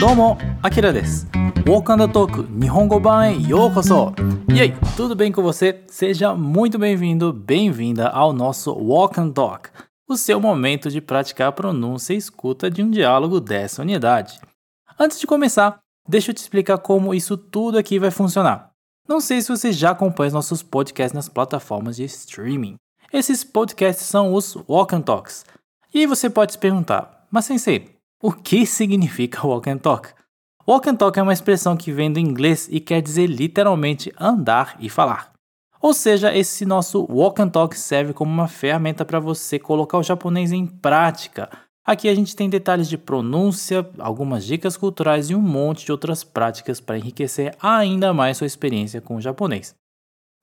どうも、アキラです。Walk on the Talk 日本語版へようこそ E aí, tudo bem com você? Seja muito bem-vindo, bem-vinda ao nosso Walk and Talk, o seu momento de praticar a pronúncia e escuta de um diálogo dessa unidade. Antes de começar, deixa eu te explicar como isso tudo aqui vai funcionar. Não sei se você já acompanha os nossos podcasts nas plataformas de streaming. Esses podcasts são os Walk and Talks. E aí você pode se perguntar, mas sensei, o que significa Walk and Talk? Walk and talk é uma expressão que vem do inglês e quer dizer literalmente andar e falar. Ou seja, esse nosso walk and talk serve como uma ferramenta para você colocar o japonês em prática. Aqui a gente tem detalhes de pronúncia, algumas dicas culturais e um monte de outras práticas para enriquecer ainda mais sua experiência com o japonês.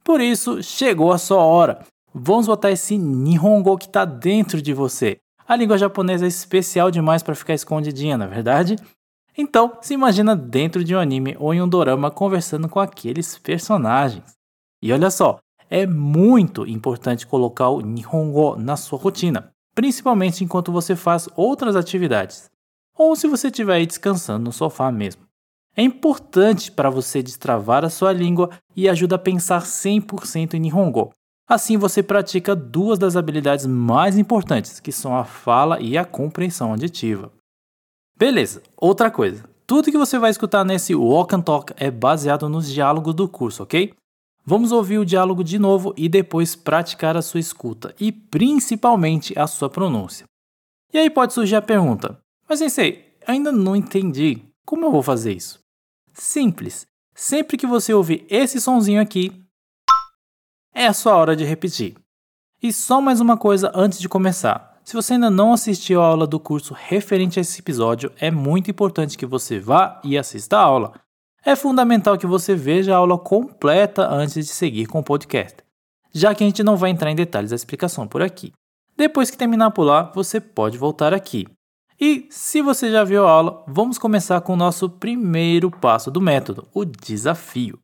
Por isso, chegou a sua hora. Vamos botar esse Nihongo que está dentro de você. A língua japonesa é especial demais para ficar escondidinha, na é verdade? Então, se imagina dentro de um anime ou em um dorama conversando com aqueles personagens. E olha só, é muito importante colocar o Nihongo na sua rotina, principalmente enquanto você faz outras atividades, ou se você estiver aí descansando no sofá mesmo. É importante para você destravar a sua língua e ajuda a pensar 100% em Nihongo. Assim você pratica duas das habilidades mais importantes, que são a fala e a compreensão auditiva. Beleza, outra coisa. Tudo que você vai escutar nesse Walk and Talk é baseado nos diálogos do curso, ok? Vamos ouvir o diálogo de novo e depois praticar a sua escuta e principalmente a sua pronúncia. E aí pode surgir a pergunta: Mas sensei, ainda não entendi. Como eu vou fazer isso? Simples. Sempre que você ouvir esse sonzinho aqui, é a sua hora de repetir. E só mais uma coisa antes de começar. Se você ainda não assistiu a aula do curso referente a esse episódio, é muito importante que você vá e assista a aula. É fundamental que você veja a aula completa antes de seguir com o podcast, já que a gente não vai entrar em detalhes da explicação por aqui. Depois que terminar por lá, você pode voltar aqui. E se você já viu a aula, vamos começar com o nosso primeiro passo do método, o desafio.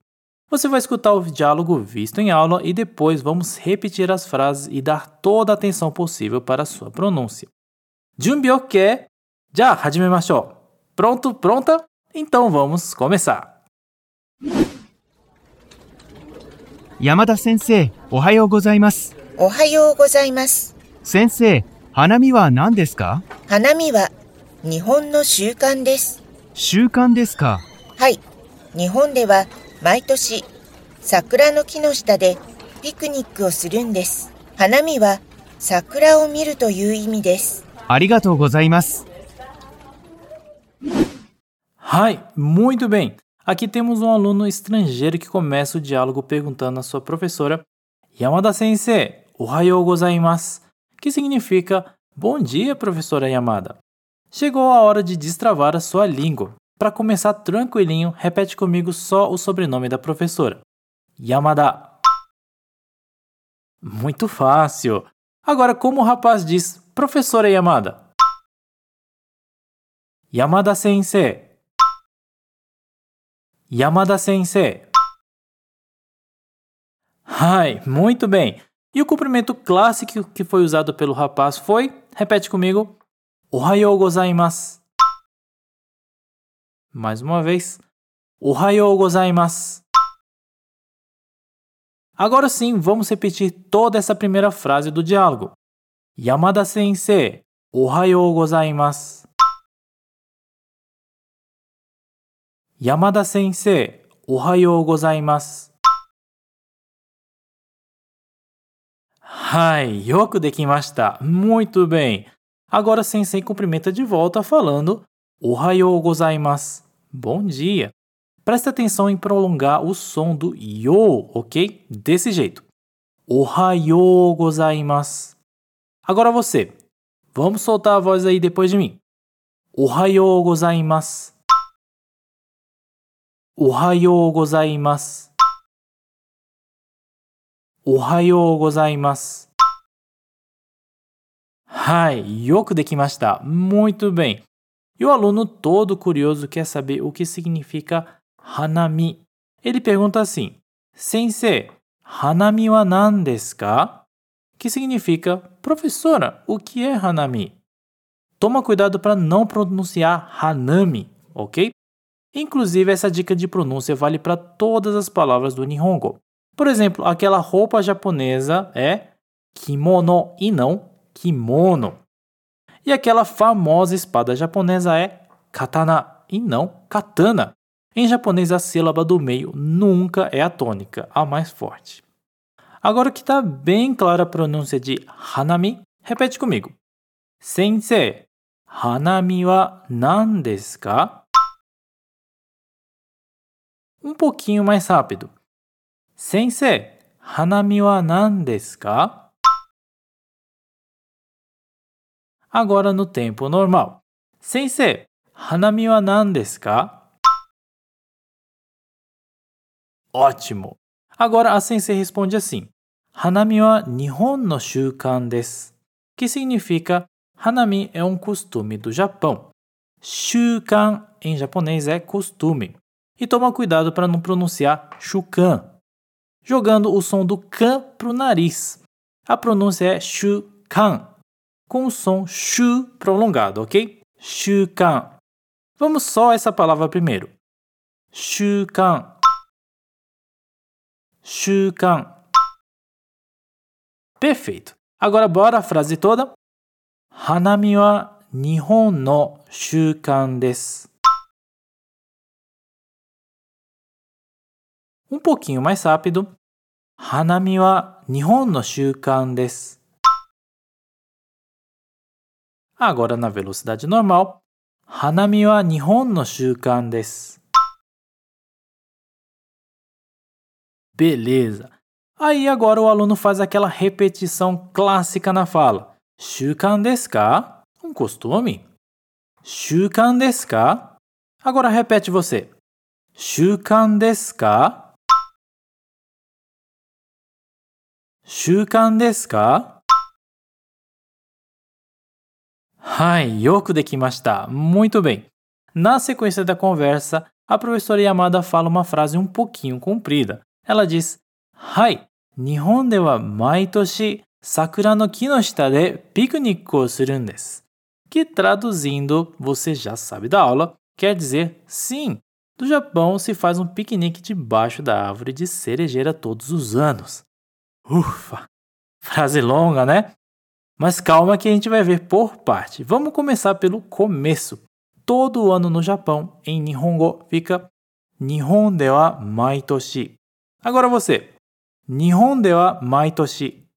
Você vai escutar o diálogo visto em aula e depois vamos repetir as frases e dar toda a atenção possível para a sua pronúncia. Junbi ok? Já, hajimemashou. Pronto, pronta? Então vamos começar. Yamada sensei, ohayou gozaimasu. おはようございます。先生、花見は何ですか花見は日本の習慣です。習慣ですかはい。日本では 毎年桜の木の下でピクニックをするんです。花見は桜を見るという意味です。ありがとうございます。 Hi, muito bem. Aqui temos um aluno estrangeiro que começa o diálogo perguntando à sua professora Yamada Sensei, ohayou gozaimasu, que significa Bom dia, professora Yamada. Chegou a hora de destravar a sua língua. Para começar tranquilinho, repete comigo só o sobrenome da professora. Yamada. Muito fácil. Agora, como o rapaz diz, professora Yamada? Yamada Sensei. Yamada Sensei. Ai, muito bem. E o cumprimento clássico que foi usado pelo rapaz foi, repete comigo, Ohayou gozaimasu mais uma vez, Ohayou gozaimasu. Agora sim, vamos repetir toda essa primeira frase do diálogo. Yamada sensei, Ohayou gozaimasu. Yamada sensei, Ohayou gozaimasu. Hai, yoku dekimashita. Muito bem. Agora sensei cumprimenta de volta falando Ohayou gozaimasu. Bom dia. Preste atenção em prolongar o som do yo, ok? Desse jeito. Ohayou gozaimasu. Agora você. Vamos soltar a voz aí depois de mim. Ohayou gozaimasu. Ohayou gozaimasu. Ohayou gozaimasu. Hai, yoku dekimashita. Muito bem. E o aluno todo curioso quer saber o que significa hanami. Ele pergunta assim: Sensei, hanami wa nan desu ka? Que significa, professora, o que é hanami? Toma cuidado para não pronunciar hanami. ok? Inclusive, essa dica de pronúncia vale para todas as palavras do Nihongo. Por exemplo, aquela roupa japonesa é kimono e não kimono. E aquela famosa espada japonesa é katana e não katana. Em japonês, a sílaba do meio nunca é a tônica, a mais forte. Agora que está bem clara a pronúncia de hanami, repete comigo. Sensei, hanami wa nan desu ka? Um pouquinho mais rápido. Sensei, hanami wa nan desu ka? Agora no tempo normal. Sensei, hanami wa nan desu ka? Ótimo! Agora a sensei responde assim: Hanami wa Nihon no shukan desu. Que significa Hanami é um costume do Japão. Shukan em japonês é costume. E toma cuidado para não pronunciar shukan, jogando o som do kan para o nariz. A pronúncia é shukan, com o som shu prolongado, ok? Shukan. Vamos só essa palavra primeiro. Shukan. Shukan. Perfeito. Agora bora a frase toda. Hanami wa Nihon no shukan desu. Um pouquinho mais rápido. Hanami wa Nihon no shukan desu. Agora na velocidade normal. Hanami wa Nihon no shukan desu. Beleza. Aí agora o aluno faz aquela repetição clássica na fala. Shukan desu ka? Um costume. Shukan desu ka? Agora repete você. Shukan desu ka? Shukan desu ka? Muito bem. Na sequência da conversa, a professora Yamada fala uma frase um pouquinho comprida. Ela diz: Hai, Nihon de wa sakura no shita de o surun desu. Que traduzindo, você já sabe da aula, quer dizer sim. No Japão se faz um piquenique debaixo da árvore de cerejeira todos os anos. Ufa! Frase longa, né? Mas calma que a gente vai ver por parte. Vamos começar pelo começo. Todo ano no Japão, em Nihongo, fica Nihon de wa maitoshi. Agora você. Nihon de wa maitoshi.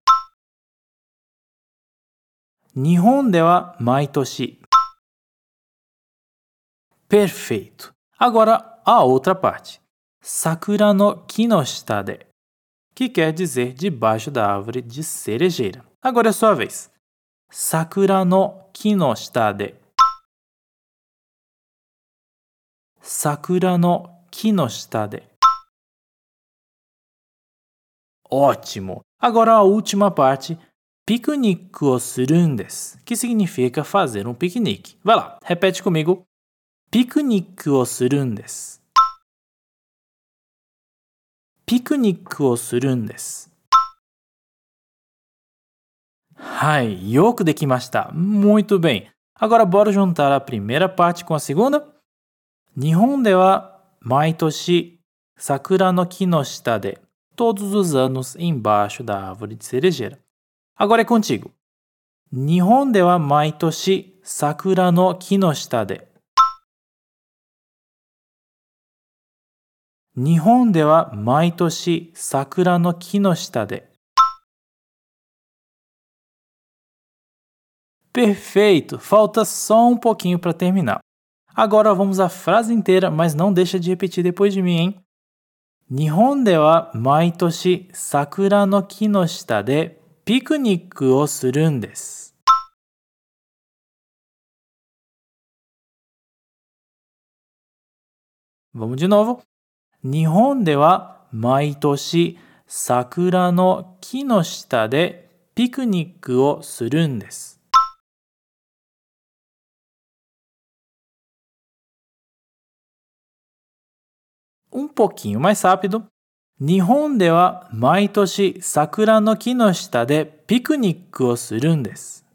Nihon de wa maitoshi. Perfeito. Agora a outra parte. Sakura no kinoshita de. Que quer dizer debaixo da árvore de cerejeira. Agora é sua vez. Sakura no kinoshita de. Sakura no kinoshita de. Ótimo! Agora a última parte, piquenique o surundes, que significa fazer um piquenique. Vai lá, repete comigo. Piquenique o surundes. Piquenique o surundes. Hai, yoku dekimashita. Muito bem. Agora bora juntar a primeira parte com a segunda. Nihon de wa maitoshi sakura no ki no shita de todos os anos embaixo da árvore de cerejeira. Agora é contigo. Nihon de wa maitoshi sakura no ki no shita de. Nihon de wa maitoshi sakura no ki no shita de. Perfeito! Falta só um pouquinho para terminar. Agora vamos à frase inteira, mas não deixa de repetir depois de mim, hein? 日本では毎年桜の木の下でピクニックをするんです。Vamos de novo. 日本では毎年桜の木の下でピクニックをするんです。Um pouquinho mais rápido. 日本では毎年桜の木の下でピクニックをするんです。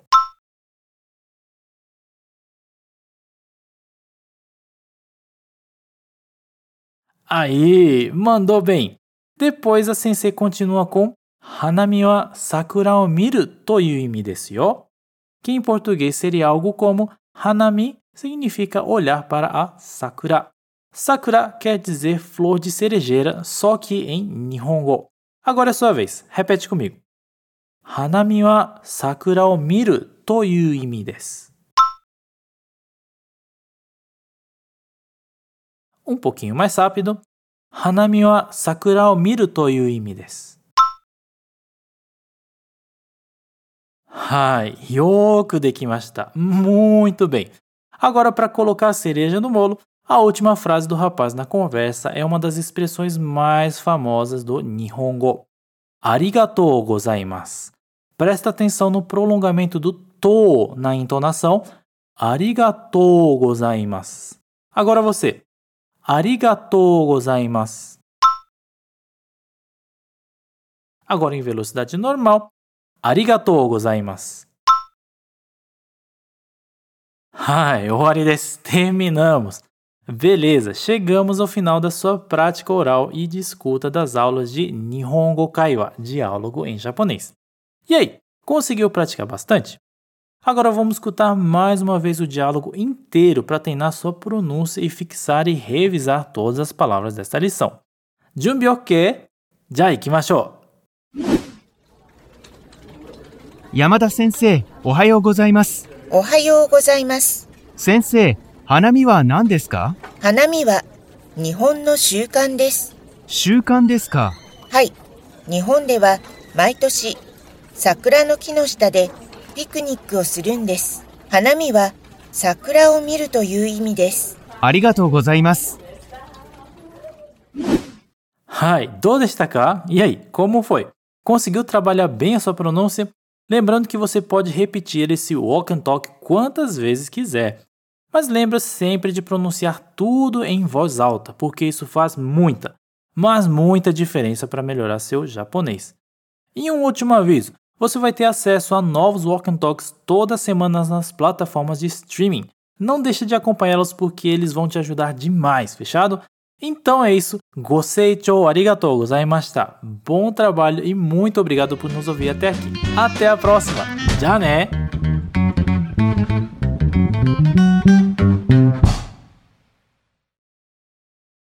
Aí, mandou bem. Depois a sensei continua com Hanami wa sakura o miru toyu imi desu yo. Que em português seria algo como Hanami significa olhar para a sakura. Sakura quer dizer flor de cerejeira, só que em Nihongo. Agora é sua vez. Repete comigo. Hanami wa sakura o miru desu. Um pouquinho mais rápido. Hanami wa sakura o miru toyu imi desu. Bem. Agora, para colocar a cereja no bolo, a última frase do rapaz na conversa é uma das expressões mais famosas do Nihongo. Arigatou gozaimasu. Presta atenção no prolongamento do to na entonação. Arigatou gozaimasu. Agora você. Arigatou gozaimasu. Agora em velocidade normal. Arigatou gozaimasu. Ai. Terminamos. Beleza, chegamos ao final da sua prática oral e de escuta das aulas de Nihongo Kaiwa, diálogo em japonês. E aí, conseguiu praticar bastante? Agora vamos escutar mais uma vez o diálogo inteiro para treinar sua pronúncia e fixar e revisar todas as palavras desta lição. Junbi ok? Já ikimashou! Yamada sensei, ohayou gozaimasu. Ohayou gozaimasu. Sensei, 花見は何ですか花見は日本の習慣です。習慣ですかはい。日本では毎年桜の木の下でピクニックをするんです。花見は桜を見るという意味です。ありがとうございます。Ai, どうでしたか? E aí, como foi? Conseguiu trabalhar bem a sua pronúncia? Lembrando que você pode repetir esse walk and talk quantas vezes quiser. Mas lembra sempre de pronunciar tudo em voz alta, porque isso faz muita, mas muita diferença para melhorar seu japonês. E um último aviso: você vai ter acesso a novos walk and talks todas as semanas nas plataformas de streaming. Não deixe de acompanhá-los porque eles vão te ajudar demais, fechado? Então é isso. Gosei, chou, arigatou gozaimashita. Bom trabalho e muito obrigado por nos ouvir até aqui. Até a próxima. Já né?